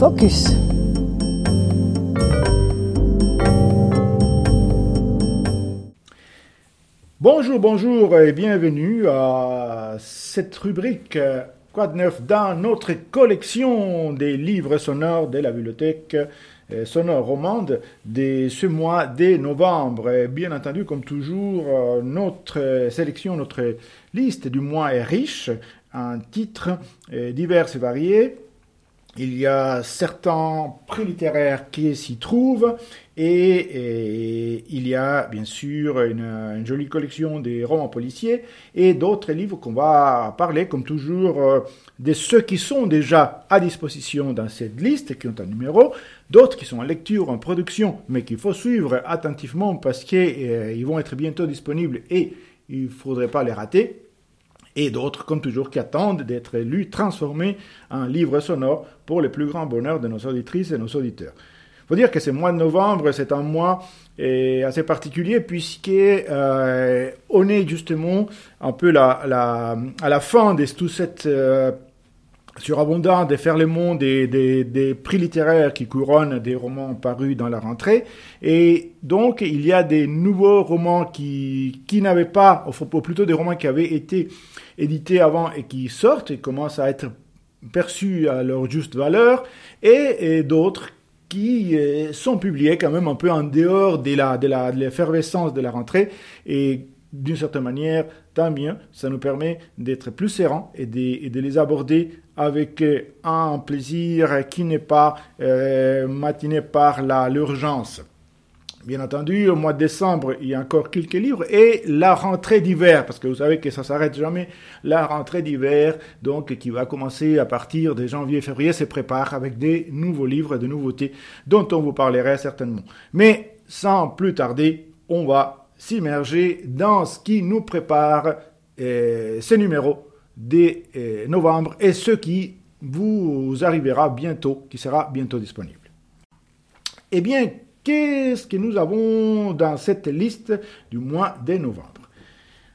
Focus. Bonjour, bonjour et bienvenue à cette rubrique euh, Quoi de neuf dans notre collection des livres sonores de la bibliothèque euh, sonore romande de ce mois de novembre. Bien entendu, comme toujours, euh, notre sélection, notre liste du mois est riche en titres divers et variés. Il y a certains prix littéraires qui s'y trouvent et, il y a bien sûr une, jolie collection des romans policiers et d'autres livres qu'on va parler comme toujours euh, de ceux qui sont déjà à disposition dans cette liste qui ont un numéro, d'autres qui sont en lecture, en production mais qu'il faut suivre attentivement parce qu'ils euh, vont être bientôt disponibles et il ne faudrait pas les rater et d'autres, comme toujours, qui attendent d'être lus, transformés en livres sonores pour le plus grand bonheur de nos auditrices et nos auditeurs. Il faut dire que ce mois de novembre, c'est un mois eh, assez particulier puisqu'on euh, est justement un peu la, à la fin de toute cette euh, surabondance de faire le monde des, des, prix littéraires qui couronnent des romans parus dans la rentrée. Et donc, il y a des nouveaux romans qui, qui n'avaient pas, ou plutôt des romans qui avaient été édités avant et qui sortent et commencent à être perçus à leur juste valeur, et, d'autres qui euh, sont publiés quand même un peu en dehors de la de la de l'effervescence de la rentrée et d'une certaine manière, tant mieux, ça nous permet d'être plus sereins et de, les aborder avec euh, un plaisir qui n'est pas euh, matiné par l'urgence. Bien entendu, au mois de décembre, il y a encore quelques livres et la rentrée d'hiver, parce que vous savez que ça s'arrête jamais. La rentrée d'hiver, donc, qui va commencer à partir de janvier-février, se prépare avec des nouveaux livres, de nouveautés dont on vous parlerait certainement. Mais sans plus tarder, on va s'immerger dans ce qui nous prépare euh, ce numéro de euh, novembre et ce qui vous arrivera bientôt, qui sera bientôt disponible. Eh bien, Qu'est-ce que nous avons dans cette liste du mois de novembre?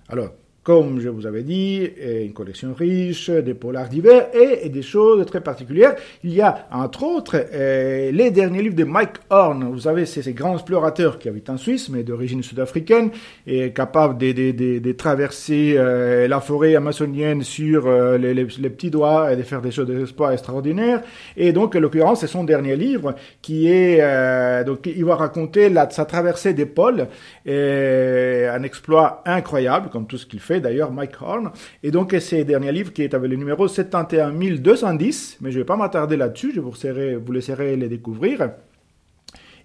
Alors, comme je vous avais dit, une collection riche, des polars divers et, des choses très particulières. Il y a, entre autres, euh, les derniers livres de Mike Horn. Vous savez, c'est ces grands explorateurs qui habitent en Suisse, mais d'origine sud-africaine, et capables de, traverser euh, la forêt amazonienne sur euh, les, petits doigts et de faire des choses d'espoir extraordinaires. Et donc, en l'occurrence, c'est son dernier livre qui est... donc, il va raconter sa traversée des pôles, un exploit incroyable, comme tout ce qu'il fait d'ailleurs Mike Horn. Et donc, ces derniers livres qui est avec le numéro 71210, mais je ne vais pas m'attarder là-dessus, je vous, laisserai, les découvrir.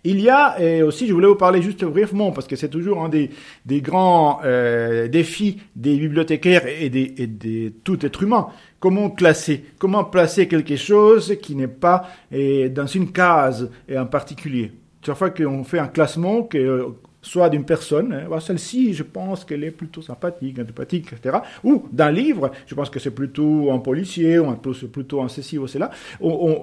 Il y a et aussi, je voulais vous parler juste brièvement, parce que c'est toujours un des, grands euh, défis des bibliothécaires et des, et des tout être humain. Comment classer Comment placer quelque chose qui n'est pas dans une case en particulier Chaque fois qu'on fait un classement, soit d'une personne, hein, celle-ci, je pense qu'elle est plutôt sympathique, antipathique, etc. Ou d'un livre, je pense que c'est plutôt un policier, ou plutôt un ceci ou cela.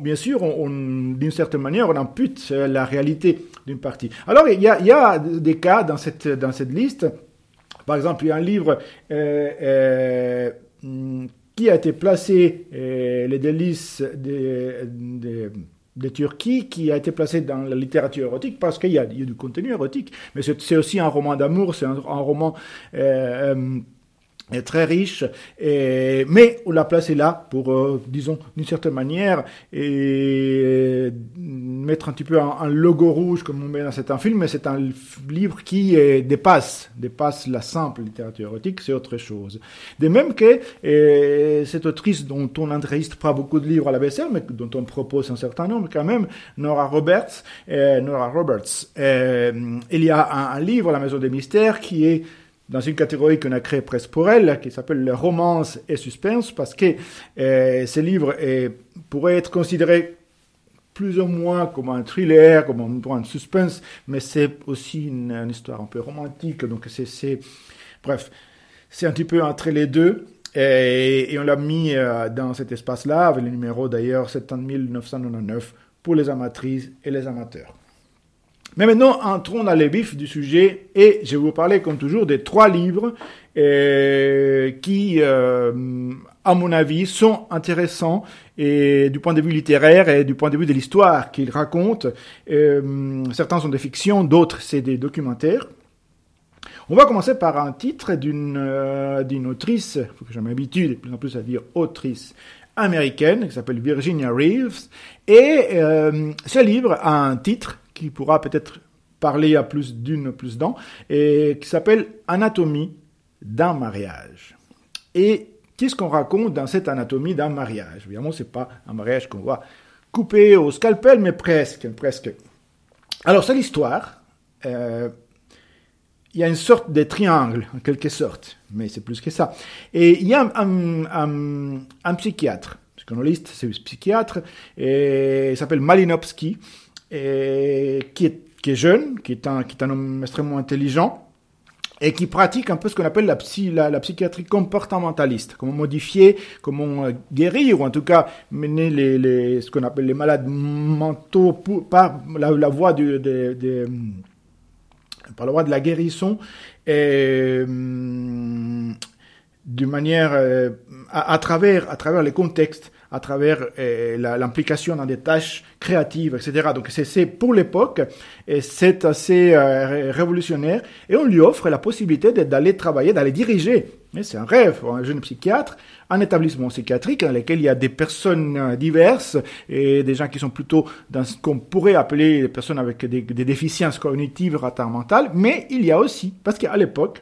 Bien sûr, d'une certaine manière, on impute la réalité d'une partie. Alors, il y a, des cas dans cette, dans cette liste. Par exemple, il y a un livre euh, euh, qui a été placé, euh, les délices des... des de Turquie qui a été placé dans la littérature érotique parce qu'il y, a du contenu érotique, mais c'est aussi un roman d'amour, c'est un, roman euh, euh, est très riche, et, mais l'a placé là pour, euh, disons, d'une certaine manière, et mettre un petit peu un, logo rouge comme on met dans certains films, mais c'est un livre qui dépasse, dépasse la simple littérature érotique, c'est autre chose. De même que cette autrice dont on n'enregistre pas beaucoup de livres à la BSL, mais dont on propose un certain nombre quand même, Nora Roberts, Nora Roberts, il y a un, un livre, La Maison des Mystères, qui est dans une catégorie qu'on a créée presque pour elle, qui s'appelle romance et suspense, parce que euh, ce livre pourrait être considéré plus ou moins comme un thriller, comme un, un suspense, mais c'est aussi une, histoire un peu romantique, donc c'est, bref, c'est un petit peu entre les deux, et, et on l'a mis euh, dans cet espace-là, avec le numéro d'ailleurs 7999 pour les amatrices et les amateurs. Mais maintenant, entrons dans les vifs du sujet et je vais vous parler comme toujours des trois livres euh, qui, euh, à mon avis, sont intéressants et du point de vue littéraire et du point de vue de l'histoire qu'ils racontent. Euh, certains sont des fictions, d'autres c'est des documentaires. On va commencer par un titre d'une euh, d'une autrice, il faut que je m'habitue de plus en plus à dire autrice américaine, qui s'appelle Virginia Reeves. Et euh, ce livre a un titre qui pourra peut-être parler à plus d'une, plus d'un, et qui s'appelle Anatomie d'un mariage. Et qu'est-ce qu'on raconte dans cette anatomie d'un mariage? Évidemment, c'est pas un mariage qu'on va couper au scalpel, mais presque, presque. Alors, c'est l'histoire. Euh, il y a une sorte de triangle, en quelque sorte, mais c'est plus que ça. Et il y a un psychiatre, psychanalyste, c'est un psychiatre, et il s'appelle Malinowski, et qui est, qui est jeune, qui est, un, qui est un homme extrêmement intelligent, et qui pratique un peu ce qu'on appelle la, psy, la, psychiatrie comportementaliste, comment modifier, comment guérir, ou en tout cas mener les, les ce qu'on appelle les malades mentaux par la, voie du, de, de, par la voie de la guérison, et, hum, d'une manière euh, à, travers à travers les contextes à travers euh, l'implication dans des tâches créatives, etc. Donc c'est pour l'époque, c'est assez euh, révolutionnaire, et on lui offre la possibilité d'aller travailler, d'aller diriger. C'est un rêve un jeune psychiatre, un établissement psychiatrique dans lequel il y a des personnes euh, diverses et des gens qui sont plutôt dans ce qu'on pourrait appeler des personnes avec des, des déficiences cognitives, retard mental, mais il y a aussi, parce qu'à l'époque,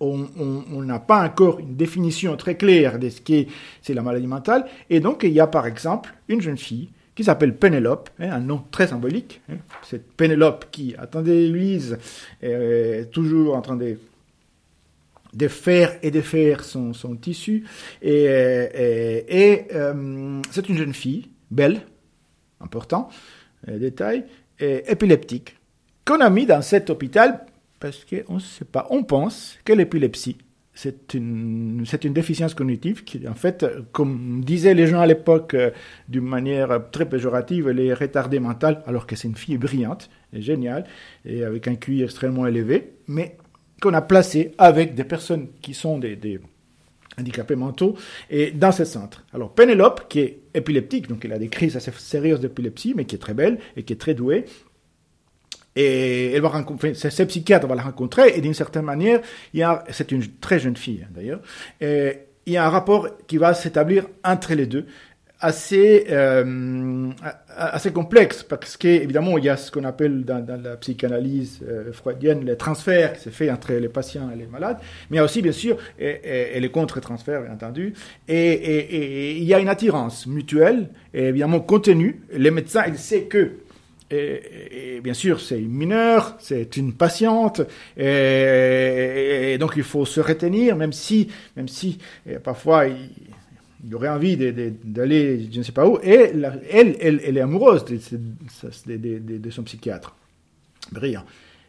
on n'a pas encore une définition très claire de ce qu'est c'est la maladie mentale. Et donc, il y a par exemple une jeune fille qui s'appelle Pénélope, hein, un nom très symbolique. Hein, cette Pénélope qui, attendez Louise, est toujours en train de, de faire et de faire son, son tissu. Et euh, c'est une jeune fille, belle, important, euh, détail, épileptique, qu'on a mis dans cet hôpital parce qu'on ne sait pas. On pense que l'épilepsie, c'est une, une déficience cognitive qui, en fait, comme disaient les gens à l'époque euh, d'une manière très péjorative, elle est retardée mentale, alors que c'est une fille brillante et géniale, et avec un QI extrêmement élevé, mais qu'on a placé avec des personnes qui sont des, des handicapés mentaux, et dans ce centre. Alors Pénélope, qui est épileptique, donc elle a des crises assez sérieuses d'épilepsie, mais qui est très belle et qui est très douée, et elle va rencontrer, ce psychiatre va la rencontrer, et d'une certaine manière, il y a, c'est une très jeune fille hein, d'ailleurs, il y a un rapport qui va s'établir entre les deux, assez, euh, assez complexe, parce qu'évidemment, il y a ce qu'on appelle dans, la psychanalyse euh, freudienne le transfert qui se fait entre les patients et les malades, mais il y a aussi, bien sûr, et, les contre-transferts, bien entendu, et, il y a une attirance mutuelle, et évidemment contenue. Les médecins, ils savent que et, bien sûr, c'est une mineure, c'est une patiente, et, donc il faut se retenir, même si, même si parfois il, aurait envie d'aller, je ne sais pas où, et elle, elle, elle, est amoureuse de, son psychiatre. Brillant.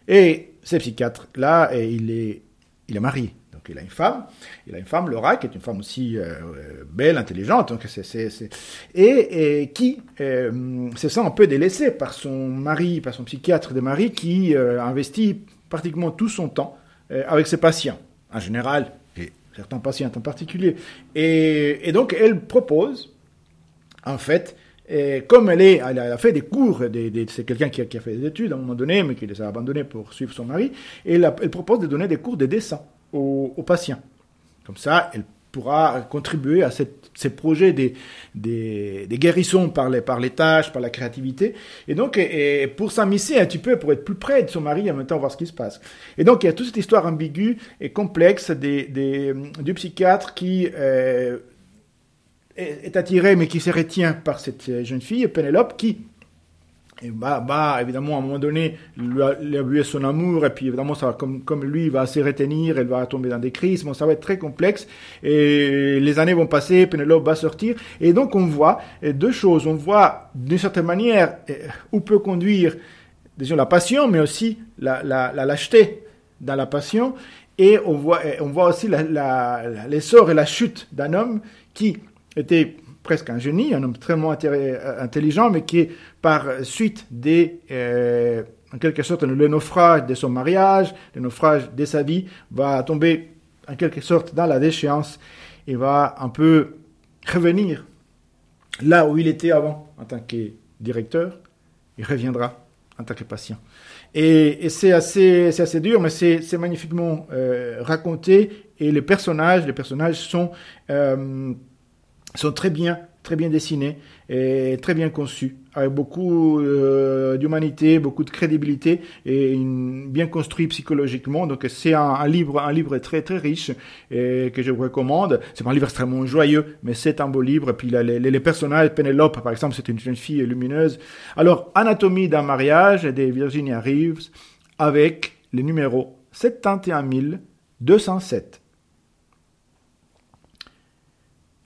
Et ce psychiatre-là, il est, il est marié. Donc il a une femme, il a une femme, Laura, qui est une femme aussi euh, belle, intelligente, donc c'est... Et, qui euh, se sent un peu délaissée par son mari, par son psychiatre de mari, qui euh, investit pratiquement tout son temps euh, avec ses patients, en général, et certains patients en particulier. Et, donc elle propose, en fait, comme elle, est, elle a fait des cours, c'est quelqu'un qui a, qui a, fait des études à un moment donné, mais qui les a abandonnés pour suivre son mari, et elle, elle propose de donner des cours de dessin aux, patients. Comme ça, elle pourra contribuer à cette, ces projets des, des, guérissons par les, par les tâches, par la créativité. Et donc, et, et pour s'immiscer un petit peu, pour être plus près de son mari, en même temps voir ce qui se passe. Et donc, il y a toute cette histoire ambiguë et complexe des, des, du psychiatre qui euh, est attiré, mais qui se retient par cette jeune fille, Pénélope, qui et bah, bah, évidemment, à un moment donné, lui, a, lui avouer son amour, et puis évidemment, ça comme, lui, il va se retenir, elle va tomber dans des crises, bon, ça va être très complexe, et les années vont passer, Pénélope va sortir, et donc on voit deux choses, on voit d'une certaine manière où peut conduire, la passion, mais aussi la, la, la lâcheté dans la passion, et on voit, on voit aussi l'essor et la chute d'un homme qui était presque un génie, un homme extrêmement intelligent, mais qui, par suite des, euh, en quelque sorte, le naufrage de son mariage, le naufrage de sa vie, va tomber en quelque sorte dans la déchéance et va un peu revenir là où il était avant en tant que directeur, il reviendra en tant que patient. Et, c'est assez, assez dur, mais c'est magnifiquement euh, raconté et les personnages, les personnages sont, euh, sont très bien, très bien dessinés et très bien conçus, avec beaucoup euh, d'humanité, beaucoup de crédibilité et bien construit psychologiquement. Donc c'est un, livre, un livre très très riche et que je vous recommande. C'est un livre extrêmement joyeux, mais c'est un beau livre. Puis les, les, personnages, Penelope par exemple, c'est une jeune fille lumineuse. Alors Anatomie d'un mariage de Virginia Reeves avec le numéro 71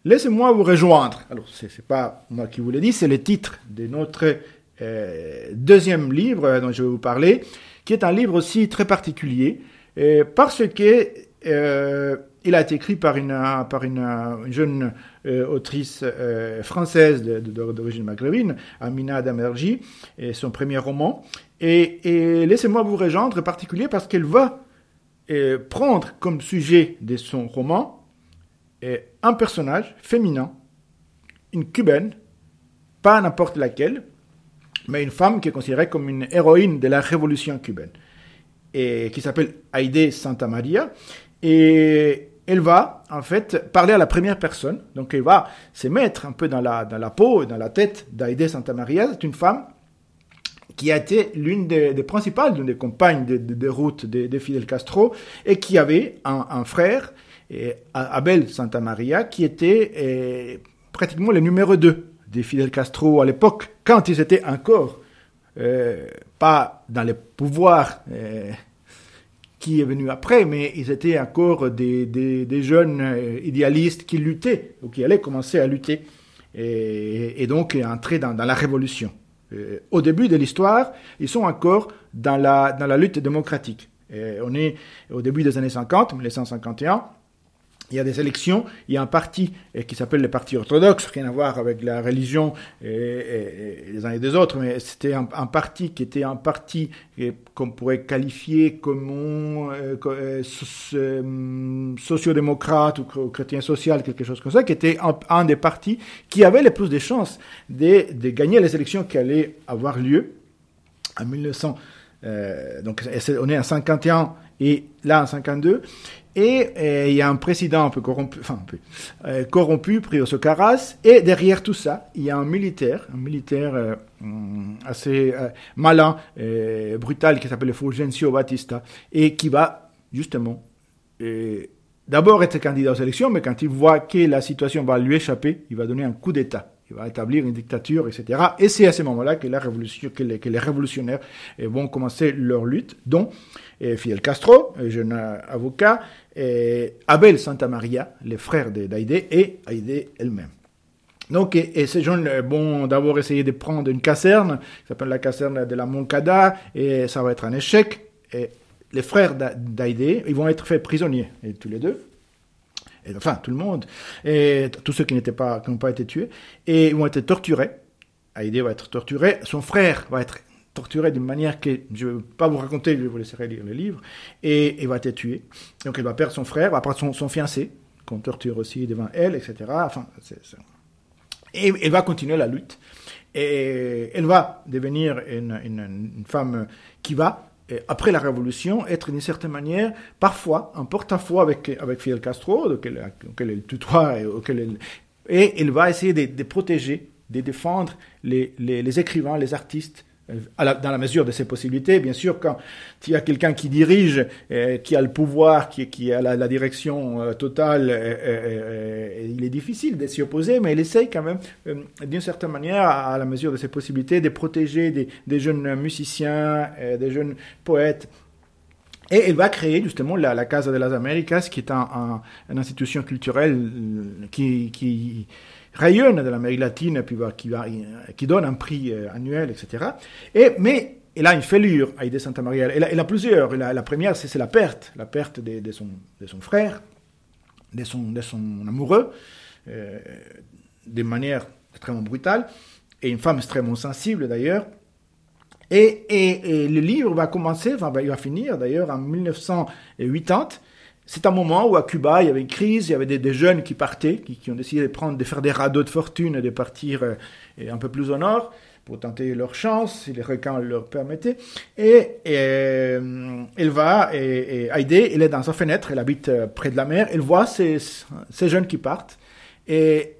Laissez-moi vous rejoindre. Alors, ce n'est pas moi qui vous l'ai dit, c'est le titre de notre euh, deuxième livre dont je vais vous parler, qui est un livre aussi très particulier, euh, parce que euh, il a été écrit par une, par une, jeune autrice française d'origine maghrébine, Amina Damerji, et son premier roman. Et, laissez-moi vous rejoindre particulier parce qu'elle va prendre comme sujet de son roman un personnage féminin, une cubaine, pas n'importe laquelle, mais une femme qui est considérée comme une héroïne de la révolution cubaine, et qui s'appelle Aide Santa Maria. Et elle va, en fait, parler à la première personne. Donc, elle va se mettre un peu dans la, dans la peau dans la tête d'Aide Santa Maria. C'est une femme qui a été l'une des, principales, l'une des compagnes de, de, route de, Fidel Castro, et qui avait un frère et Abel Santa Maria, qui était eh, pratiquement le numéro 2 de Fidel Castro à l'époque, quand ils étaient encore euh, pas dans les pouvoirs euh, qui est venu après, mais ils étaient encore des, des, jeunes euh, idéalistes qui luttaient, ou qui allaient commencer à lutter, et, donc entrer dans, la révolution. au début de l'histoire, ils sont encore dans la, dans la lutte démocratique. On est au début des années 50, 1951, il y a des élections, il y a un parti eh, qui s'appelle le Parti orthodoxe, rien à voir avec la religion et, les uns et des autres, mais c'était un, parti qui était un parti qu'on pourrait qualifier comme euh, euh, euh, sociodémocrate ou chrétien social, quelque chose comme ça, qui était un, des partis qui avait le plus de chances de, de, gagner les élections qui allaient avoir lieu en 1900. donc on est en 51 et là en 52. Et euh, il y a un président un peu corrompu, enfin un peu, euh, corrompu, Prio Socaras, et derrière tout ça, il y a un militaire, un militaire euh, mm, assez malin, brutal, qui s'appelle Fulgencio Batista, et qui va justement d'abord être candidat aux élections, mais quand il voit que la situation va lui échapper, il va donner un coup d'État. Il va établir une dictature, etc. Et c'est à ce moment-là que, les, révolutionnaires vont commencer leur lutte, dont Fidel Castro, jeune avocat, Abel Santa Maria, les frères d'Aïde, et Aïde elle-même. Donc, ces jeunes vont d'abord essayer de prendre une caserne, qui s'appelle la caserne de la Moncada, et ça va être un échec. Et les frères d'Aïdé, ils vont être faits prisonniers, tous les deux. Enfin, tout le monde, et tous ceux qui n'étaient pas, qui n'ont pas été tués, et ils vont être torturés. Aïdé va être torturé, son frère va être torturé d'une manière que je ne vais pas vous raconter, je vous laisserai lire le livre, et il va être tué. Donc il va perdre son frère, va perdre son, fiancé, qu'on torture aussi devant elle, etc. Enfin, Et elle va continuer la lutte. Et elle va devenir une, femme qui va, après la révolution, être d'une certaine manière, parfois, en porte-à-faux avec, avec Fidel Castro, auquel, elle tutoie, et, auquel elle, et elle va essayer de, protéger, de défendre les écrivains, les artistes, dans la mesure de ses possibilités. Bien sûr, quand il y a quelqu'un qui dirige, euh, qui a le pouvoir, qui, a la, direction euh, totale, euh, il est difficile de s'y opposer, mais il essaye quand même, d'une certaine manière, à, la mesure de ses possibilités, de protéger des, jeunes musiciens, des jeunes poètes. Et il va créer justement la, Casa de las Américas, qui est un, un, une institution culturelle qui rayonne de l'Amérique latine, puis qui, va, qui donne un prix euh, annuel, etc. Et, mais il a une fêlure, Aide Santa Maria. Il a, il a plusieurs. la première, c'est la perte, la perte de, son, frère, de son, amoureux. Euh, de manière extrêmement brutale, et une femme extrêmement sensible d'ailleurs. Et, le livre va commencer, il va finir d'ailleurs en 1980. C'est un moment où à Cuba, il y avait une crise, il y avait des, jeunes qui partaient, qui, ont décidé de, prendre, de faire des radeaux de fortune et de partir euh, un peu plus au nord pour tenter leur chance, si les requins leur permettaient. Et, euh, elle va, et, Heidi, elle est dans sa fenêtre, elle habite euh, près de la mer, elle voit ces, jeunes qui partent, et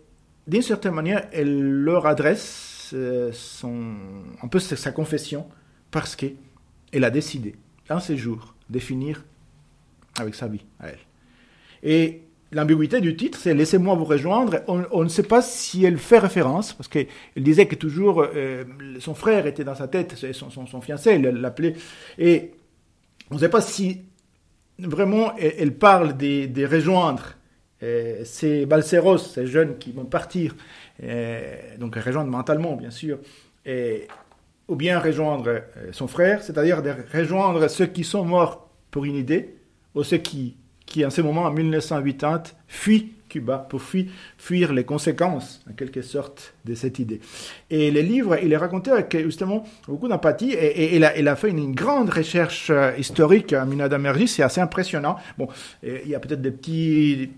d'une certaine manière, elle leur adresse euh, son, un peu sa confession, parce qu'elle a décidé, un séjour, de finir avec sa vie à elle. Et l'ambiguïté du titre, c'est Laissez-moi vous rejoindre. On, ne sait pas si elle fait référence, parce qu'elle disait que toujours euh, son frère était dans sa tête, son, fiancé, elle l'appelait. Et on ne sait pas si vraiment elle, parle des, rejoindre euh, ces balseros, ces jeunes qui vont partir, euh, donc rejoindre mentalement, bien sûr, ou bien rejoindre son frère, c'est-à-dire de rejoindre ceux qui sont morts pour une idée, ceux qui qui en ce moment, en 1980, fuit Cuba pour fuir, les conséquences, en quelque sorte, de cette idée. Et le livre, il est raconté avec justement beaucoup d'empathie et, il, a, fait une grande recherche euh, historique à Minada Mergi, c'est assez impressionnant. Bon, il y a peut-être des petits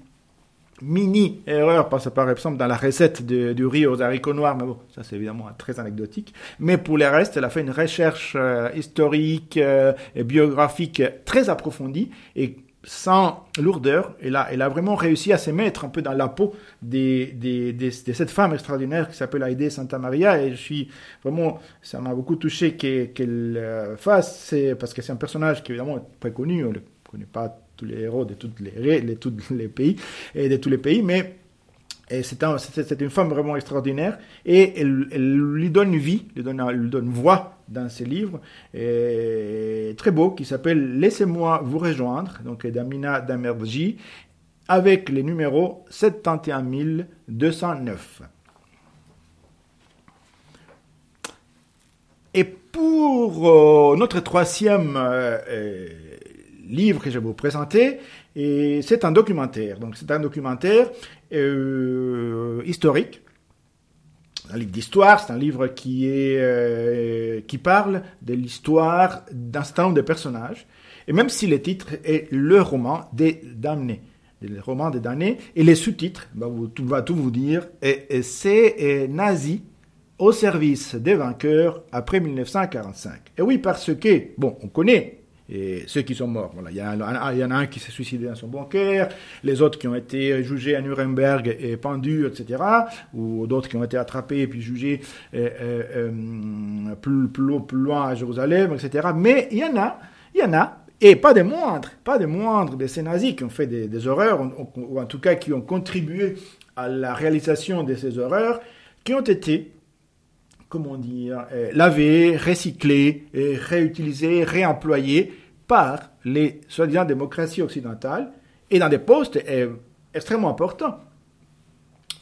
mini erreurs parce par exemple dans la recette du riz aux haricots noirs, mais bon, ça c'est évidemment très anecdotique. Mais pour le reste, elle a fait une recherche euh, historique euh, et biographique très approfondie et sans lourdeur. Elle a, elle a vraiment réussi à se mettre un peu dans la peau de, cette femme extraordinaire qui s'appelle Aide Santa Maria. Et je suis vraiment, ça m'a beaucoup touché qu'elle euh, fasse, parce que c'est un personnage qui évidemment est très connu. On ne connaît pas tous les héros de tous les, les, tous les pays et de tous les pays, mais c'est un, une femme vraiment extraordinaire et elle, lui donne vie, lui donne, lui donne voix dans ses livres, très beau, qui s'appelle Laissez-moi vous rejoindre, donc d'Amina Damerji, avec les numéros 71209. Et pour euh, notre troisième euh, livre que je vais vous présenter, c'est un documentaire. Donc c'est un documentaire euh, historique. Un livre d'histoire, c'est un livre qui, est, euh, qui parle de l'histoire d'un certain nombre de personnages. Et même si le titre est le roman des damnés, le roman des damnés, et les sous-titres, bah, va tout vous dire, et, c'est nazi au service des vainqueurs après 1945. Et oui, parce que, bon, on connaît et ceux qui sont morts. Voilà. Il, y en a un qui s'est suicidé dans son bunker, les autres qui ont été jugés à Nuremberg et pendus, etc., ou d'autres qui ont été attrapés et puis jugés euh, euh, euh, plus, plus, plus, loin à Jérusalem, etc. Mais il y en a, il y en a, et pas des moindres, pas des moindres de ces qui ont fait des horreurs, ou en tout cas qui ont contribué à la réalisation de ces horreurs, qui ont été comment dire, euh, laver, recycler, réutiliser, réemployer par les soi-disant démocraties occidentales et dans des postes euh, extrêmement importants.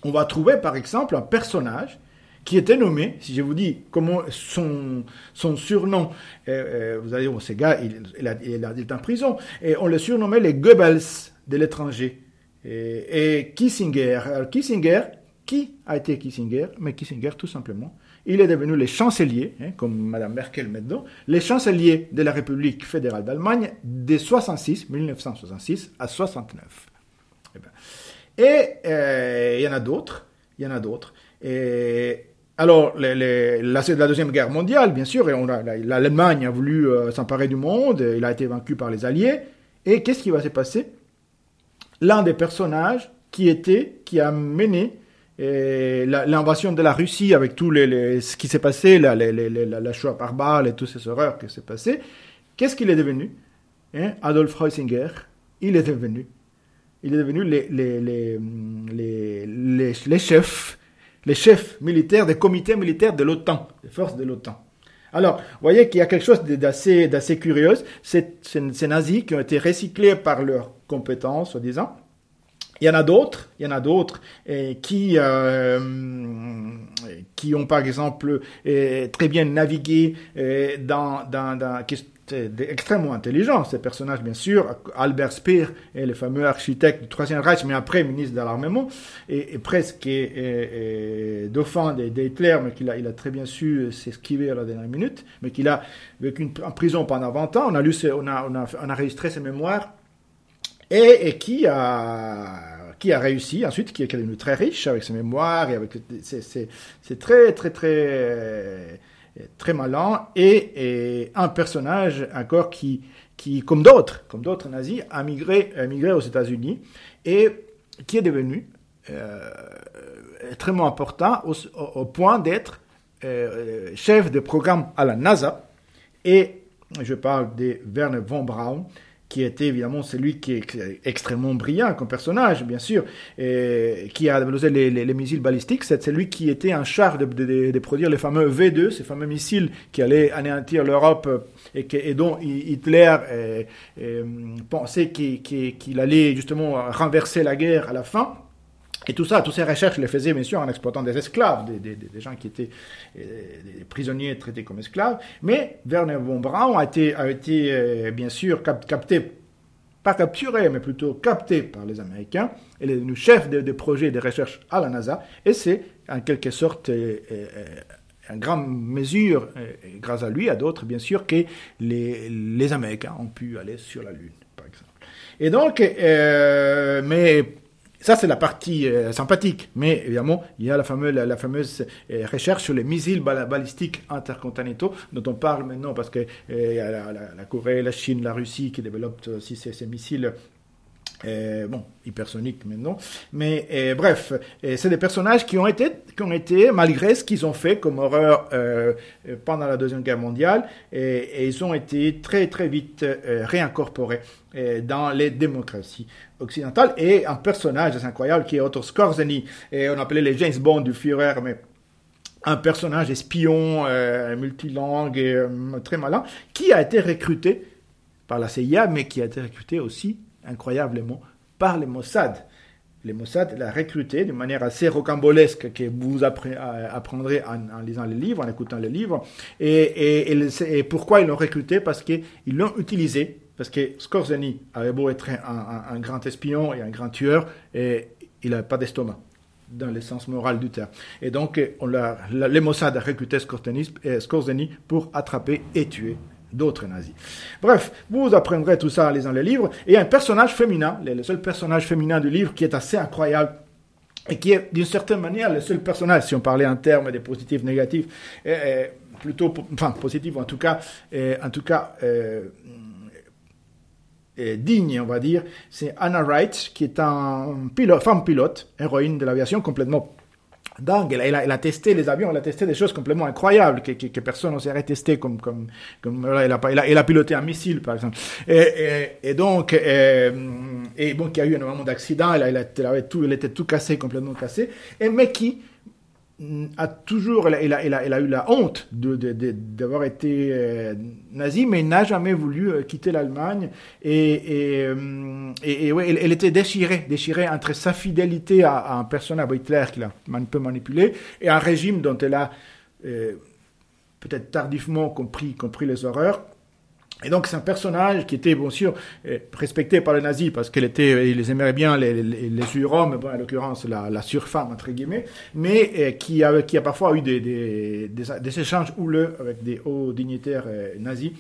On va trouver par exemple un personnage qui était nommé, si je vous dis comment son, surnom, euh, vous allez dire, ce gars, il, il, est en prison, et on le surnommait les Goebbels de l'étranger. Et, et, Kissinger, Kissinger, qui a été Kissinger? Mais Kissinger, tout simplement, il est devenu le chancelier, hein, comme Mme Merkel maintenant, le chancelier de la République fédérale d'Allemagne de 66, 1966 à 69. Eh ben. Et euh, il y en a d'autres, il y en a d'autres. Alors, la, la, Deuxième Guerre mondiale, bien sûr, et l'Allemagne a voulu euh, s'emparer du monde, il a été vaincu par les Alliés. Et qu'est-ce qui va se passer? L'un des personnages qui était, qui a mené l'invasion de la Russie avec tout ce qui s'est passé, la, choix par balle et toutes ces horreurs qui s'est passé, qu'est-ce qu'il est devenu hein? Adolf Reusinger, il est devenu, il est devenu les, chefs, les chefs militaires des comités militaires de l'OTAN, des forces de l'OTAN. Alors, vous voyez qu'il y a quelque chose d'assez, curieux. Ces nazis qui ont été recyclés par leurs compétences, soi-disant, Il y en a d'autres, il y en a d'autres qui qui ont par exemple très bien navigué dans dans, dans extrêmement intelligent, ces personnages, bien sûr. Albert Speer est le fameux architecte du Troisième Reich, mais après ministre de l'armement, et, presque et, dauphin d'Hitler, mais qu'il a, il a très bien su s'esquiver à la dernière minute, mais qu'il a vécu en prison pendant 20 ans. On a, lu on a, on a, on a enregistré ses mémoires, et, qui a qui a réussi ensuite, qui est devenu très riche avec ses mémoires et avec c'est très très très très malin, et, un personnage encore qui, qui comme d'autres, comme d'autres nazis, a migré, a migré aux États-Unis et qui est devenu euh, extrêmement important au, point d'être euh, chef de programme à la NASA. Et je parle de Werner von Braun, qui était évidemment celui qui est extrêmement brillant comme personnage, bien sûr, et qui a développé les, missiles balistiques. C'est celui qui était en charge de, produire les fameux V2, ces fameux missiles qui allaient anéantir l'Europe et, et, dont Hitler pensait qu'il allait justement renverser la guerre à la fin. Et tout ça, toutes ces recherches, les faisait bien sûr en exploitant des esclaves, des, gens qui étaient euh, des prisonniers traités comme esclaves. Mais Werner von Braun a été, a été euh, bien sûr capté, pas capturé, mais plutôt capté par les Américains. Il est devenu chef de, projets de recherche à la NASA. Et c'est en quelque sorte euh, en grande mesure, grâce à lui, à d'autres bien sûr, que les Américains ont pu aller sur la Lune, par exemple. Et donc, mais ça, c'est la partie euh, sympathique. Mais évidemment, il y a la fameuse, euh, recherche sur les missiles balistiques intercontinentaux dont on parle maintenant parce que euh, la, Corée, la Chine, la Russie qui développent aussi ces missiles euh, bon, hypersonique maintenant. Mais euh, bref, euh, c'est des personnages qui ont été, qui ont été malgré ce qu'ils ont fait comme horreur pendant la Deuxième Guerre mondiale, et, ils ont été très très vite réincorporés dans les démocraties occidentales. Et un personnage incroyable qui est Otto Skorzeny, on appelait les James Bond du Führer, mais un personnage espion, multilangue très malin, qui a été recruté par la CIA, mais qui a été recruté aussi incroyablement par les Mossad. Les Mossad l'a recruté de manière assez rocambolesque que vous apprendrez en, lisant les livres, en écoutant les livres. Et, pourquoi ils l'ont recruté? Parce qu'ils l'ont utilisé. Parce que Skorzeny avait beau être un, grand espion et un grand tueur, et il n'avait pas d'estomac dans le sens moral du terme. Et donc, on les Mossad a recruté Skorzeny pour attraper et tuer d'autres nazis. Bref, vous apprendrez tout ça en lisant les livres. Et un personnage féminin, le seul personnage féminin du livre qui est assez incroyable et qui est d'une certaine manière le seul personnage, si on parlait en termes de positifs, négatifs, plutôt, enfin positif en tout cas, en tout cas euh, digne, on va dire, c'est Anna Wright, qui est un femme pilote, héroïne de l'aviation complètement dingue. Elle, a, testé les avions, elle a testé des choses complètement incroyables que, que, personne n'oserait tester, comme, comme, comme elle, a, elle, a, piloté un missile, par exemple. Et, et, donc, et, et bon, il y a eu énormément d'accidents, elle, elle, elle, tout, elle était tout cassé, complètement cassé, et, mais qui, a toujours, il a, a, a, eu la honte d'avoir été euh, nazi, mais n'a jamais voulu euh, quitter l'Allemagne. Et, et, euh, et, elle, était déchirée, déchirée entre sa fidélité à, un personnage, Hitler, qu'il a un peu manipulé, et un régime dont elle a peut-être tardivement compris, compris les horreurs. Et donc c'est un personnage qui était bien sûr euh, respecté par les nazis parce qu'il était, ils aimaient bien les, les, les surhommes, bon, en l'occurrence la, la surfemme entre guillemets, mais euh, qui, a, qui a parfois eu des, des, des, échanges houleux avec des hauts dignitaires euh, nazis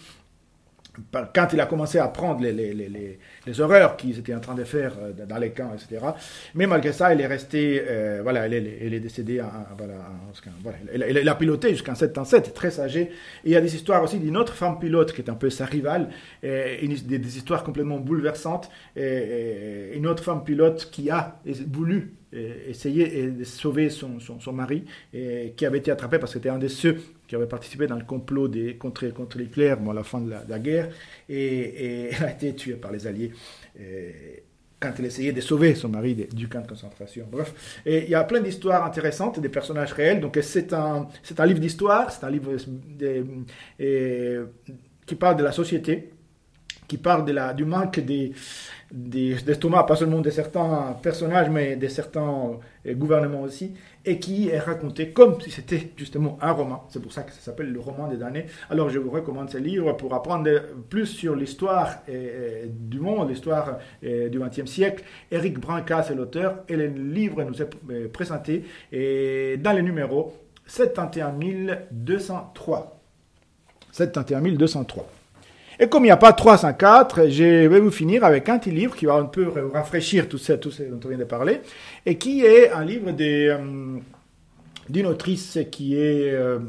quand il a commencé à prendre les, les, les, les horreurs qu'ils étaient en train de faire euh, dans les camps, etc. Mais malgré ça, il est resté, euh, voilà, il est, il est décédé, voilà, voilà, il, a piloté jusqu'en 77, très âgé. Et il y a des histoires aussi d'une autre femme pilote qui est un peu sa rivale, et, des, histoires complètement bouleversantes. Et, une autre femme pilote qui a voulu essayer de sauver son, son, son, mari, et qui avait été attrapé parce que c'était un de ceux qui avait participé dans le complot des, contre, contre Hitler bon, à la fin de la, guerre, et, a été tué par les Alliés. quand il essayait de sauver son mari du camp de concentration. Bref, et il y a plein d'histoires intéressantes, des personnages réels. Donc c'est un, un livre d'histoire, c'est un livre qui parle de la société, qui parle de la, du manque des, d'estomac, pas seulement de certains personnages, mais de certains euh, gouvernements aussi, et qui est raconté comme si c'était justement un roman. C'est pour ça que ça s'appelle le roman des damnés. Alors je vous recommande ce livre pour apprendre plus sur l'histoire euh, du monde, l'histoire euh, du XXe siècle. Eric Brancas est l'auteur, et le livre nous est présenté dans le numéro 71203. 71203. Et comme il n'y a pas 304, je vais vous finir avec un petit livre qui va un peu rafraîchir tout, ça, tout ce dont on vient de parler, et qui est un livre euh, d'une autrice qui est, euh,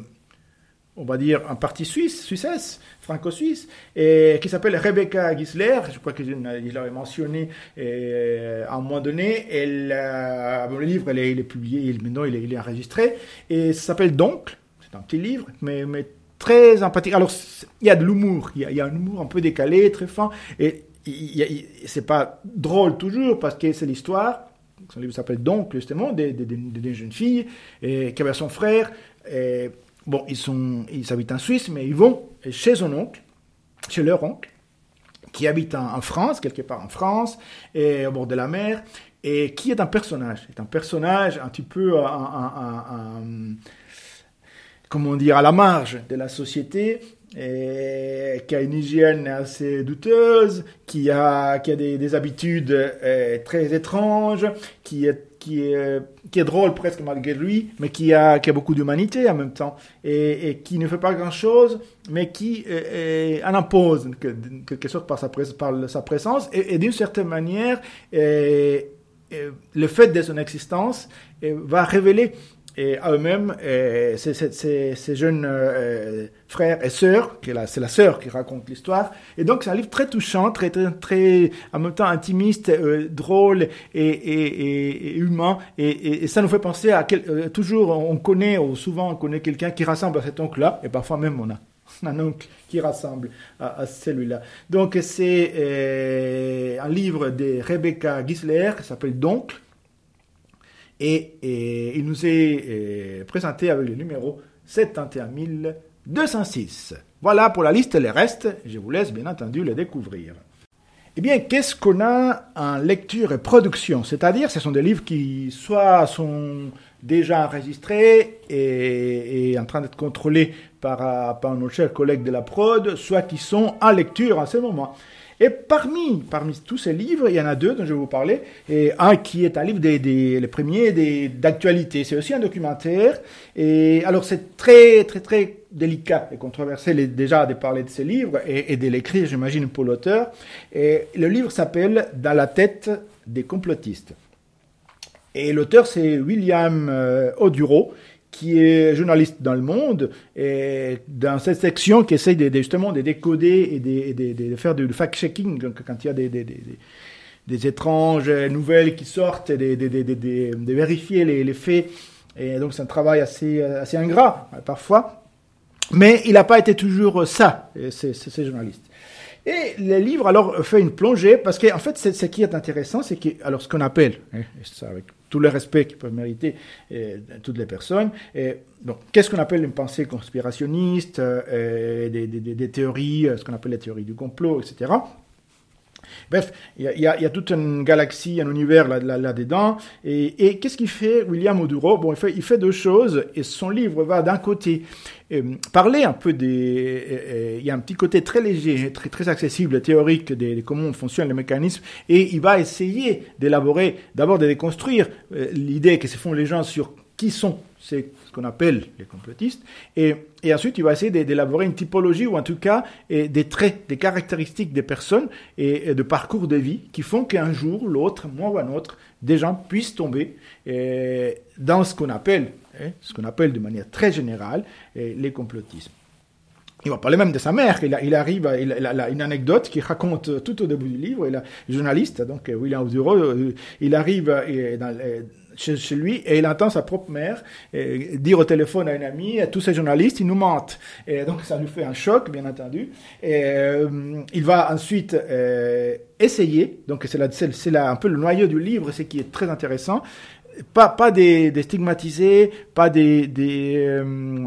on va dire, un parti suisse, suissesse, franco-suisse, et qui s'appelle Rebecca Gisler. Je crois que je l'avais mentionné euh, à un moment donné. Le livre, il est, publié, maintenant il est, enregistré, et ça s'appelle Donc. C'est un petit livre, mais très empathique. Alors, il y a de l'humour, il, y a un humour un peu décalé, très fin, et c'est pas drôle toujours parce que c'est l'histoire. Son livre s'appelle donc justement des, des, jeunes filles qui avaient son frère. Bon, ils sont, ils habitent en Suisse, mais ils vont chez son oncle, chez leur oncle, qui habite en, France, quelque part en France, au bord de la mer, et qui est un personnage, est un personnage un petit peu un comment dire, à la marge de la société, et qui a une hygiène assez douteuse, qui a, qui a des, habitudes euh, très étranges, qui est, qui, est, qui est drôle presque malgré lui, mais qui a, qui a beaucoup d'humanité en même temps, et, qui ne fait pas grand-chose, mais qui euh, en impose quelque sorte par sa, par sa présence, et, d'une certaine manière, euh, le fait de son existence va révéler et à eux-mêmes, ces, jeunes euh, frères et sœurs, c'est la sœur qui raconte l'histoire. Et donc c'est un livre très touchant, très, très, très en même temps intimiste, euh, drôle et, et, humain. Et, ça nous fait penser à quel, euh, toujours, on connaît, ou souvent on connaît quelqu'un qui rassemble à cet oncle-là, et parfois même on a un oncle qui rassemble à, à celui-là. Donc c'est un livre de Rebecca Gisler qui s'appelle Donc et, il nous est euh, présenté avec le numéro 71206. Voilà pour la liste, les restes, je vous laisse bien entendu le découvrir. Eh bien, qu'est-ce qu'on a en lecture et production? C'est-à-dire, ce sont des livres qui soit sont déjà enregistrés et, en train d'être contrôlés par, par nos chers collègues de la prod, soit qui sont en lecture en ce moment. Et parmi, parmi tous ces livres, il y en a deux dont je vais vous parler. Et un qui est un livre des, des les premiers d'actualité. C'est aussi un documentaire. Et alors c'est très, très, très délicat et controversé déjà de parler de ces livres et, et de l'écrire, j'imagine, pour l'auteur. Et le livre s'appelle Dans la tête des complotistes. Et l'auteur, c'est William euh, Oduro, qui est journaliste dans le monde, et dans cette section qui essaye justement de décoder et de, faire du fact-checking quand il y a des, étranges nouvelles qui sortent, de, vérifier les, faits. Et donc c'est un travail assez, ingrat parfois. Mais il n'a pas été toujours ça, ces, ces journalistes. Et le livre alors fait une plongée parce qu'en fait, ce qui est intéressant, c'est que alors ce qu'on appelle, hein, ça avec tout le respect qu'ils peuvent mériter euh, toutes les personnes, et, donc qu'est-ce qu'on appelle une pensée conspirationniste, euh, des, des, théories, ce qu'on appelle les théories du complot, etc. Bref, il y, a, toute une galaxie, un univers là-dedans. et, qu'est-ce qu'il fait William Oduro? Bon, il fait, deux choses. Et son livre va d'un côté euh, parler un peu des... Euh, euh, il y a un petit côté très léger, très, accessible, théorique de, comment fonctionnent les mécanismes. Et il va essayer d'élaborer, d'abord de déconstruire l'idée que se font les gens sur qui sont c'est ce qu'on appelle les complotistes, et, ensuite il va essayer d'élaborer une typologie, ou en tout cas des traits, des caractéristiques des personnes et, de parcours de vie qui font qu'un jour, l'autre, moi ou un autre, des gens puissent tomber dans ce qu'on appelle, hein, ce qu'on appelle de manière très générale, les complotismes. Il va parler même de sa mère. Il, il arrive, il, a une anecdote qui raconte tout au début du livre. Il est journaliste, donc William Oduro, euh, il arrive dans, chez, lui et il entend sa propre mère dire au téléphone à une amie, tous ces journalistes, ils nous mentent. Et donc ça lui fait un choc, bien entendu. Et euh, il va ensuite euh, essayer, donc c'est là, c'est là un peu le noyau du livre, ce qui est très intéressant, pas, pas des, des stigmatisés, pas des... des euh,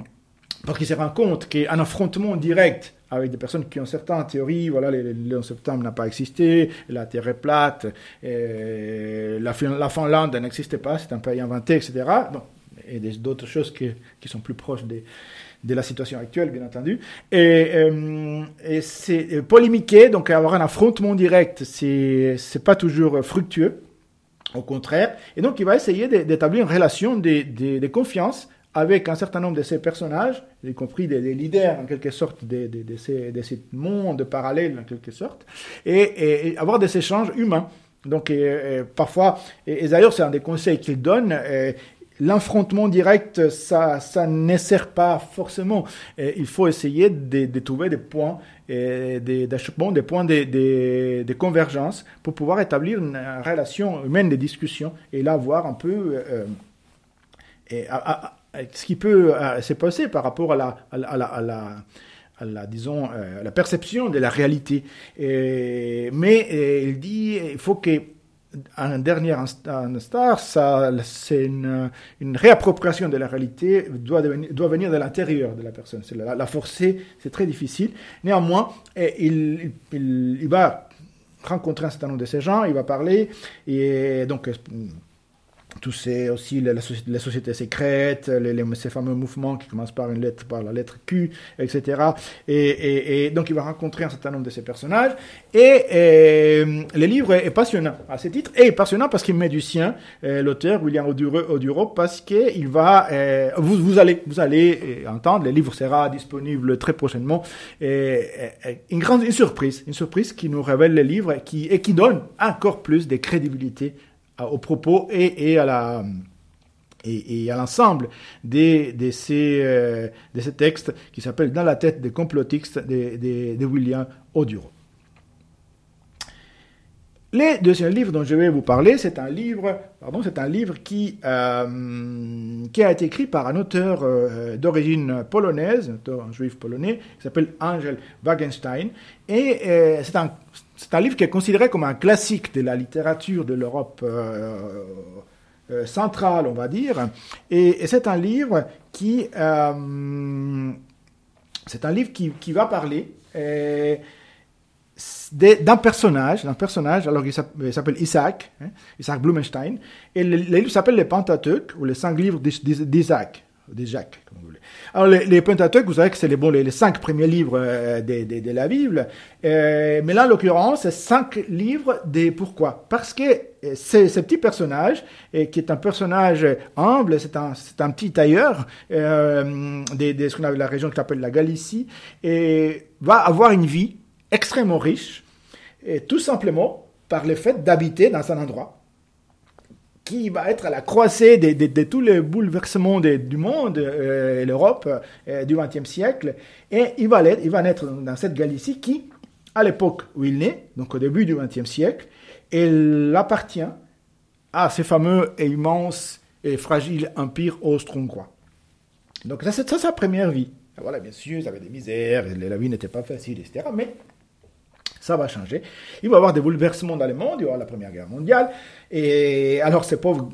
parce qu'il se rend compte qu'un affrontement direct avec des personnes qui ont certaines théories, voilà, le, 11 septembre n'a pas existé, la Terre est plate, la, la, Finlande n'existait pas, c'est un pays inventé, etc. Bon, et d'autres choses qui, sont plus proches de la situation actuelle, bien entendu. Et, euh, et c'est polémiquer, donc avoir un affrontement direct, c'est pas toujours fructueux, au contraire. Et donc il va essayer d'établir une relation de, de, de, confiance avec un certain nombre de ces personnages, y compris des, leaders en quelque sorte de, de, ces, de ces mondes parallèles en quelque sorte, et, avoir des échanges humains. Donc, parfois, et, d'ailleurs, c'est un des conseils qu'il donne, l'affrontement direct, ça, ça ne sert pas forcément. il faut essayer de, trouver des points d'achoppement, des points de, de, convergence pour pouvoir établir une relation humaine de discussion et là voir un peu euh, ce qui peut euh, se passer par rapport à la, disons, euh, la perception de la réalité. mais il dit il faut que un dernier instant, ça, c'est une, réappropriation de la réalité doit, devenir, doit venir de l'intérieur de la personne. La, forcer, c'est très difficile. Néanmoins, il, il, va rencontrer un certain nombre de ces gens, il va parler, et donc tous ces aussi les, les sociétés secrètes, les, ces fameux mouvements qui commencent par une lettre, par la lettre Q, etc. Et, et, donc il va rencontrer un certain nombre de ces personnages. Et, le livre est, passionnant à ce titre, et passionnant parce qu'il met du sien, euh, l'auteur William Oduro, parce qu'il va, euh, vous, vous allez, vous allez euh, entendre, le livre sera disponible très prochainement. Et, une grande une surprise, une surprise qui nous révèle le livre qui, et qui donne encore plus de crédibilité au propos et, à la et, à l'ensemble de, de, ces, euh, ces textes qui s'appellent Dans la tête des complotistes de, de, William Oduro. Le deuxième livre dont je vais vous parler, c'est un livre, pardon, un livre qui, euh, qui a été écrit par un auteur euh, d'origine polonaise, un auteur juif polonais, qui s'appelle Angel Wagenstein. Et c'est un, c'est un livre qui est considéré comme un classique de la littérature de l'Europe euh, euh, centrale, on va dire. Et, c'est un livre qui, euh, un livre qui va parler d'un personnage, d'un personnage, alors il s'appelle Isaac, hein, Isaac Blumenstein, et le, le livre s'appelle les Pentateuques, ou les cinq livres d'Isaac des Jacques, comme vous voulez. Alors, les, les Pentateuques, vous savez que c'est les, bon, les, cinq premiers livres euh, de, de, de, la Bible, euh, mais là, en l'occurrence, c'est cinq livres des pourquoi. Parce que euh, c'est ce petit personnage, qui est un personnage humble, c'est un, un petit tailleur euh, de, de ce qu'on la région qui s'appelle la Galicie, et va avoir une vie extrêmement riche, et tout simplement par le fait d'habiter dans un endroit qui va être à la croisée de, tous les bouleversements du monde, euh, l'Europe euh, du XXe siècle. Et il va, il va naître dans cette Galicie qui, à l'époque où il naît, donc au début du XXe siècle, elle appartient à ce fameux et immense et fragile empire austro-hongrois. Donc ça, c'est sa première vie. Voilà, bien sûr, il avait des misères, la vie n'était pas facile, etc. Mais ça va changer. Il va y avoir des bouleversements dans le monde, il y aura la Première Guerre mondiale. Et alors, ces pauvres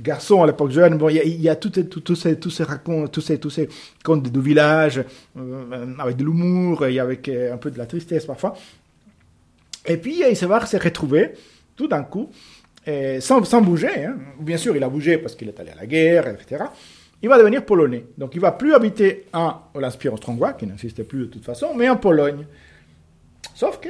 garçons à l'époque jeune, bon, il y a, tous ces, tous ces racontes, tous ces, tous ces contes du village, euh, avec de l'humour et avec euh, un peu de la tristesse parfois. Et puis, il va se retrouver, tout d'un coup, sans, sans, bouger. Hein. Bien sûr, il a bougé parce qu'il est allé à la guerre, etc. Il va devenir polonais. Donc, il va plus habiter l'Empire austro-hongrois, qui n'existait plus de toute façon, mais en Pologne. Sauf que,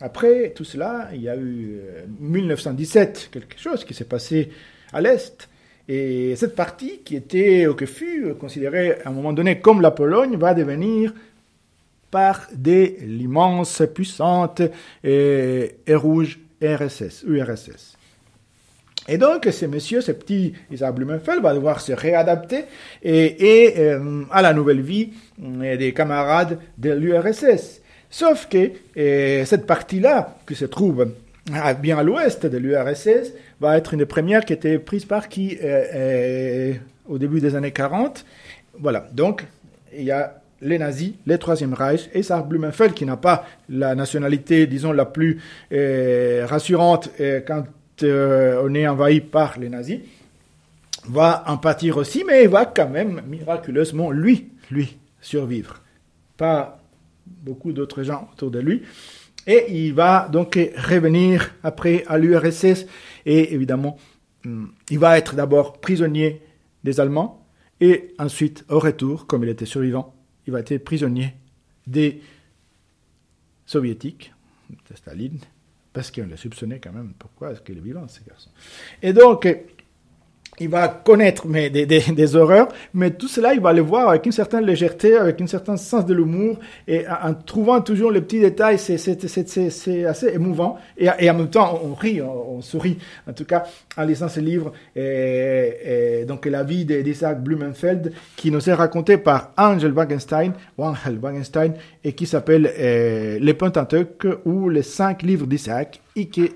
après tout cela, il y a eu 1917, euh, quelque chose qui s'est passé à l'Est. Et cette partie, qui était, ou que fut considérée à un moment donné comme la Pologne, va devenir par des l'immense, puissante et, et rouge RSS, URSS. Et donc, ce monsieur, ce petit Isaac Blumenfeld va devoir se réadapter et, euh, à la nouvelle vie euh, des camarades de l'URSS. Sauf que euh, cette partie-là, qui se trouve bien à l'ouest de l'URSS, va être une première qui était prise par qui euh, euh, au début des années 40. Voilà, donc il y a les nazis, le Troisième Reich, et Sarah Blumenfeld, qui n'a pas la nationalité, disons, la plus rassurante quand on est envahi par les nazis, va en pâtir aussi, mais il va quand même miraculeusement, lui, lui, survivre. Pas beaucoup d'autres gens autour de lui. Et il va donc revenir après à l'URSS et évidemment, hmm, il va être d'abord prisonnier des Allemands et ensuite, au retour, comme il était survivant, il va être prisonnier des Soviétiques, de Staline, parce qu'on le soupçonnait quand même. Pourquoi est-ce qu'il est vivant, ce garçon Et donc, il va connaître mais, des, des, des, horreurs, mais tout cela, il va le voir avec une certaine légèreté, avec un certain sens de l'humour, et en, trouvant toujours les petits détails, c'est assez émouvant, et, en même temps, on rit, on, sourit, en tout cas, en lisant ce livre, et, donc la vie d'Isaac Blumenfeld, qui nous est raconté par Angel Wagenstein, Angel Wagenstein, et qui s'appelle euh, Les Pentateuques, ou les cinq livres d'Isaac, et qui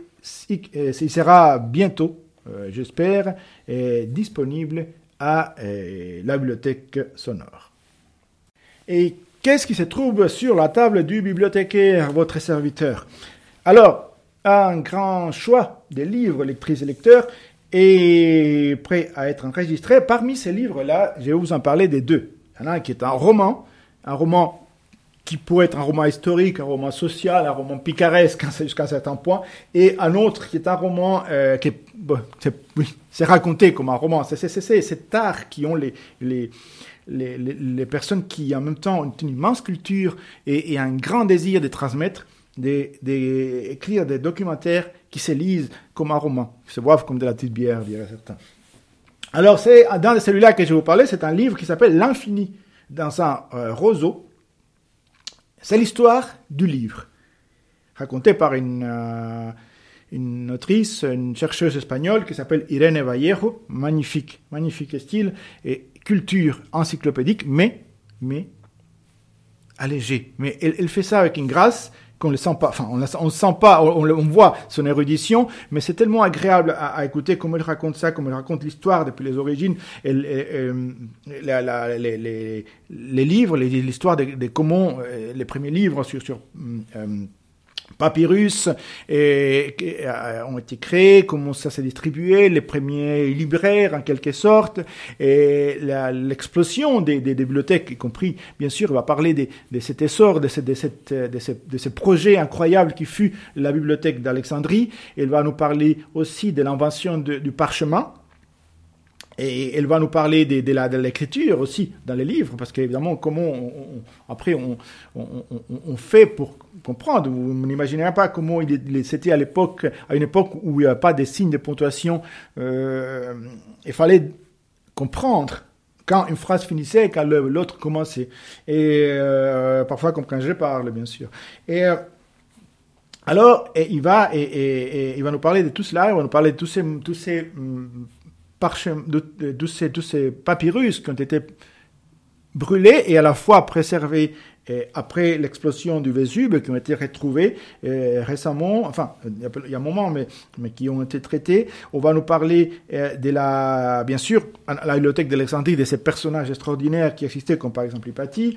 il sera bientôt j'espère, est disponible à euh, la bibliothèque sonore. Et qu'est-ce qui se trouve sur la table du bibliothécaire, votre serviteur? Alors, un grand choix de livres, lectrices et lecteurs, est prêt à être enregistré. Parmi ces livres-là, je vais vous en parler des deux. Il y en a un qui est un roman, un roman qui pourrait être un roman historique, un roman social, un roman picaresque jusqu'à un certain point, et un autre qui est un roman euh, qui est, bon, c'est, oui, c'est raconté comme un roman. C'est, c'est, c'est, cet art qui ont les, les, les, les, personnes qui en même temps ont une immense culture et, et un grand désir de transmettre, d'écrire des documentaires qui se lisent comme un roman, qui se boivent comme de la petite bière, diraient certains. Alors c'est dans celui-là que je vais vous parler, c'est un livre qui s'appelle L'infini dans un euh, roseau c'est l'histoire du livre, racontée par une, euh, une autrice, une chercheuse espagnole qui s'appelle Irene Vallejo. Magnifique, magnifique style et culture encyclopédique, mais, mais allégée. Mais elle, elle fait ça avec une grâce qu'on ne sent pas, enfin, on ne sent pas, on, voit son érudition, mais c'est tellement agréable à, écouter comme elle raconte ça, comme elle raconte l'histoire depuis les origines, les, livres, l'histoire des, des, comment euh, les premiers livres sur, sur euh, papyrus euh, ont été créés, comment ça s'est distribué, les premiers libraires en quelque sorte, et l'explosion des, des, bibliothèques, y compris, bien sûr, il va parler de, de cet essor, de, cette, de, cette, de, ce, de ce projet incroyable qui fut la bibliothèque d'Alexandrie. Il va nous parler aussi de l'invention du parchemin, et elle va nous parler de, de, l'écriture aussi dans les livres, parce qu'évidemment, comment après on, on, fait pour comprendre. Vous n'imaginez pas comment c'était à l'époque, à une époque où il n'y avait pas de signes de ponctuation. Euh, il fallait comprendre quand une phrase finissait et quand l'autre commençait. Et euh, parfois, comme quand je parle, bien sûr. Et euh, alors, il va et, il va nous parler de tout cela. Il va nous parler de tous ces, tous ces de, de, ces, de ces papyrus qui ont été brûlés et à la fois préservés après l'explosion du Vésube, qui ont été retrouvés récemment, enfin, il y a un moment, mais, mais qui ont été traités. On va nous parler de la, bien sûr, à la bibliothèque d'Alexandrie, de ces personnages extraordinaires qui existaient, comme par exemple Hypatie,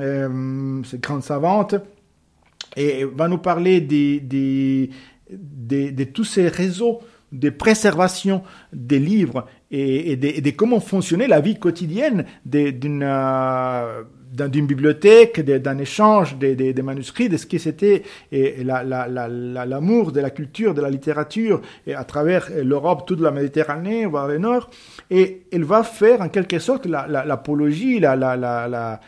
euh, cette grande savante, et va nous parler des, des, de tous ces réseaux de préservation des livres et, et, de, comment fonctionnait la vie quotidienne d'une euh, bibliothèque, d'un échange des, des, manuscrits, de ce qui c'était l'amour la, la, la, de la culture, de la littérature et à travers l'Europe, toute la Méditerranée, voire le Nord. Et elle va faire en quelque sorte l'apologie, la, la,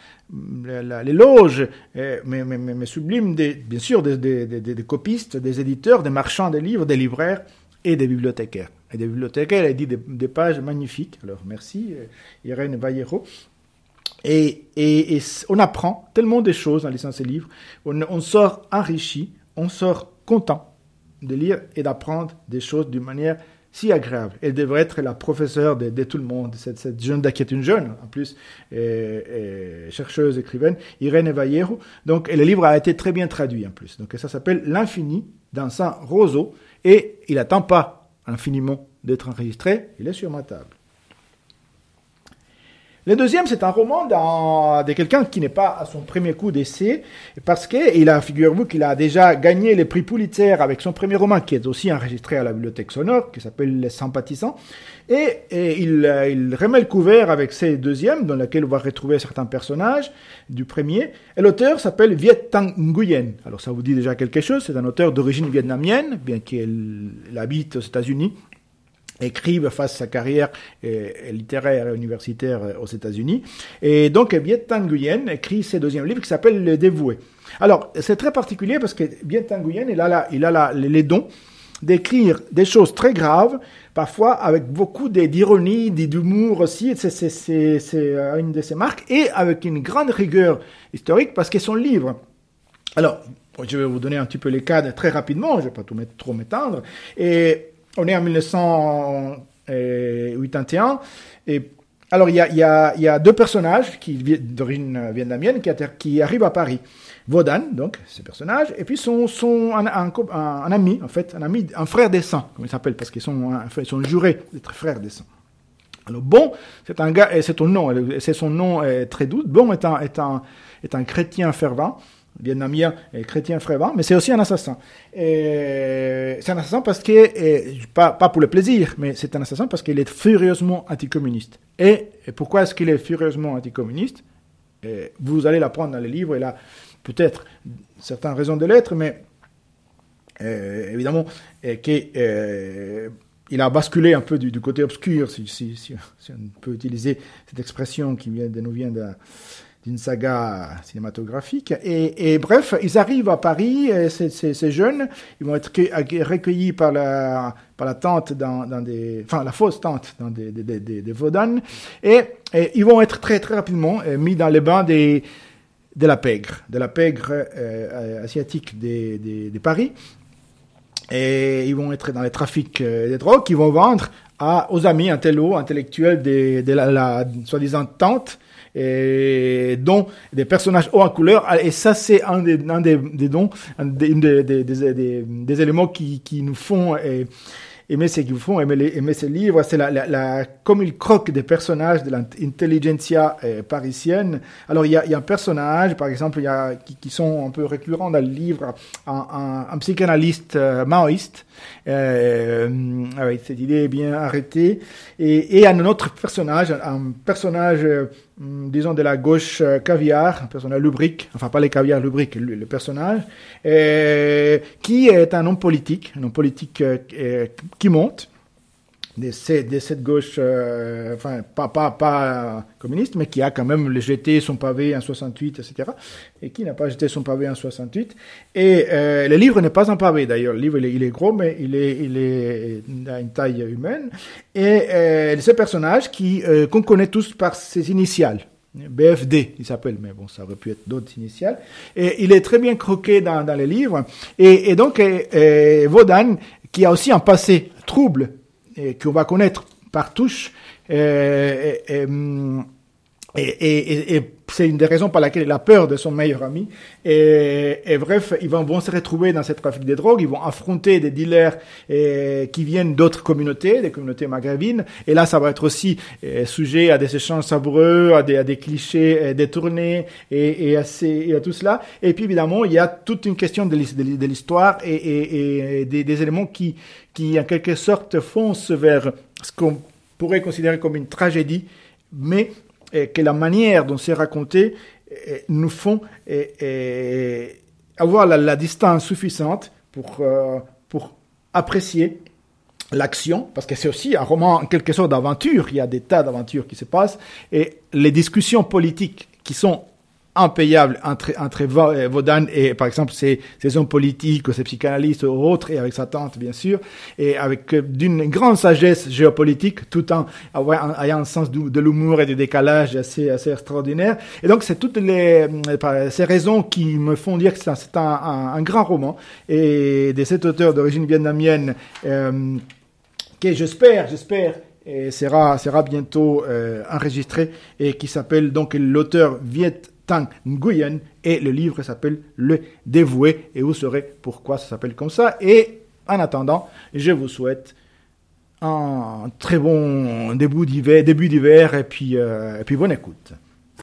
l'éloge, mais, mais, sublime, des, bien sûr, des, des copistes, des éditeurs, des marchands de livres, des libraires, et des bibliothécaires. Et des bibliothécaires, elle dit des, pages magnifiques. Alors merci euh, Irène Vallejo. Et, on apprend tellement de choses en lisant ces livres. On, sort enrichi, on sort content de lire et d'apprendre des choses d'une manière si agréable. Elle devrait être la professeure de, tout le monde, cette, jeune qui une jeune, en plus, et, et chercheuse, écrivaine, Irène Vallejo. Donc, et le livre a été très bien traduit en plus. Donc, ça s'appelle L'infini dans un roseau et il n'attend pas infiniment d'être enregistré, il est sur ma table. Le deuxième, c'est un roman de quelqu'un qui n'est pas à son premier coup d'essai, parce qu'il a, figurez-vous qu'il a déjà gagné le prix Pulitzer avec son premier roman, qui est aussi enregistré à la bibliothèque sonore, qui s'appelle Les Sympathisants. Et, il, il, remet le couvert avec ses deuxièmes, dans lequel on va retrouver certains personnages du premier. Et l'auteur s'appelle Viet Thanh Nguyen. Alors ça vous dit déjà quelque chose, c'est un auteur d'origine vietnamienne, bien qu'il habite aux États-Unis écrive face sa carrière littéraire et universitaire aux États-Unis. Et donc, Viet Nguyen écrit ses deuxième livre qui s'appelle Le Dévoué. Alors, c'est très particulier parce que Viet Nguyen, il a, il a les dons d'écrire des choses très graves, parfois avec beaucoup d'ironie, d'humour aussi, c'est une de ses marques, et avec une grande rigueur historique parce que son livre, alors, je vais vous donner un petit peu les cadres très rapidement, je ne vais pas tout mettre, trop m'étendre, et on est en 1981. Et alors, il y a, y a, deux personnages qui d'origine vietnamienne qui, qui arrivent à Paris. Vodan, donc, ce personnage, et puis son, son un, un, ami, en fait, un ami, un frère des saints, comme il s'appelle, parce qu'ils sont, sont jurés d'être frères des saints. Alors, bon, c'est un gars, et c'est son nom, c'est son nom est très doux. Bon est un, est un, est un chrétien fervent vietnamien et chrétien frévent, mais c'est aussi un assassin. C'est un assassin parce que, pas, pour le plaisir, mais c'est un assassin parce qu'il est furieusement anticommuniste. Et, pourquoi est-ce qu'il est furieusement anticommuniste? Vous allez l'apprendre dans les livres, il a peut-être certaines raisons de l'être, mais euh, évidemment, qu'il euh, il a basculé un peu du, côté obscur, si, on peut utiliser cette expression qui nous vient de d'une saga cinématographique. Et, bref, ils arrivent à Paris, ces, jeunes, ils vont être recueillis par la, par la tante dans, des, enfin la fausse tante dans des, des, des, et, ils vont être très très rapidement euh, mis dans les bains des, de la pègre, de la pègre euh, asiatique des, des, Paris. Et ils vont être dans les trafics euh, des drogues qu'ils vont vendre à, aux amis intello, intellectuels de, de la, la soi-disant tante et dont des personnages hauts en couleur. Et ça, c'est un des, un des, des dons, un des, des, des, éléments qui, qui nous font aimer ce qu'ils font, aimer, aimer ces livres, c'est la, la, la, comme ils croquent des personnages de l'intelligentsia euh, parisienne. Alors, il y, a, il y a un personnage, par exemple, il y a, qui, qui sont un peu récurrents dans le livre, un, un, un psychanalyste euh, maoïste, euh, avec cette idée bien arrêtée, et, et un autre personnage, un personnage Mm, disons de la gauche euh, caviar, un personnage lubrique, enfin pas les caviar lubriques, le, personnage, qui est un homme politique, un homme politique euh, qui monte, de, cette gauche, euh, enfin pas, pas, pas communiste, mais qui a quand même jeté son pavé en 68, etc. Et qui n'a pas jeté son pavé en 68. Et euh, le livre n'est pas un pavé d'ailleurs. Le livre il est, gros, mais il est, il est à une taille humaine. Et euh, ce personnage qui euh, qu'on connaît tous par ses initiales. BFD, il s'appelle, mais bon, ça aurait pu être d'autres initiales. Et il est très bien croqué dans, dans les livres. Et, et donc, euh, Vaudan, qui a aussi un passé trouble qu'on va connaître par touche. et, et, et, c'est une des raisons par laquelle il a peur de son meilleur ami. Et, bref, ils vont, vont, se retrouver dans cette trafic de drogue, ils vont affronter des dealers qui viennent d'autres communautés, des communautés maghrébines. Et là, ça va être aussi sujet à des échanges savoureux, à des, à des clichés détournés et, à, et à tout cela. Et puis évidemment, il y a toute une question de l'histoire et, des, des éléments qui, qui, en quelque sorte, foncent vers ce qu'on pourrait considérer comme une tragédie, mais que la manière dont c'est raconté nous font avoir la, distance suffisante pour, euh, pour apprécier l'action, parce que c'est aussi un roman en quelque sorte d'aventure, il y a des tas d'aventures qui se passent, et les discussions politiques qui sont impayable entre, entre Vaudan et, par exemple, ses, ses hommes politiques, ou ses psychanalystes ou autres, et avec sa tante, bien sûr, et avec euh, d'une grande sagesse géopolitique, tout en ayant un sens de, l'humour et du décalage assez, assez. Et donc, c'est toutes les, euh, ces raisons qui me font dire que c'est un, un, un, grand roman, et de cet auteur d'origine vietnamienne, euh, qui, j'espère, j'espère, sera, sera bientôt euh, enregistré et qui s'appelle donc l'auteur Viet Tang Nguyen et le livre s'appelle Le Dévoué et vous saurez pourquoi ça s'appelle comme ça. Et en attendant, je vous souhaite un très bon début d'hiver, et puis, euh, et puis bonne écoute.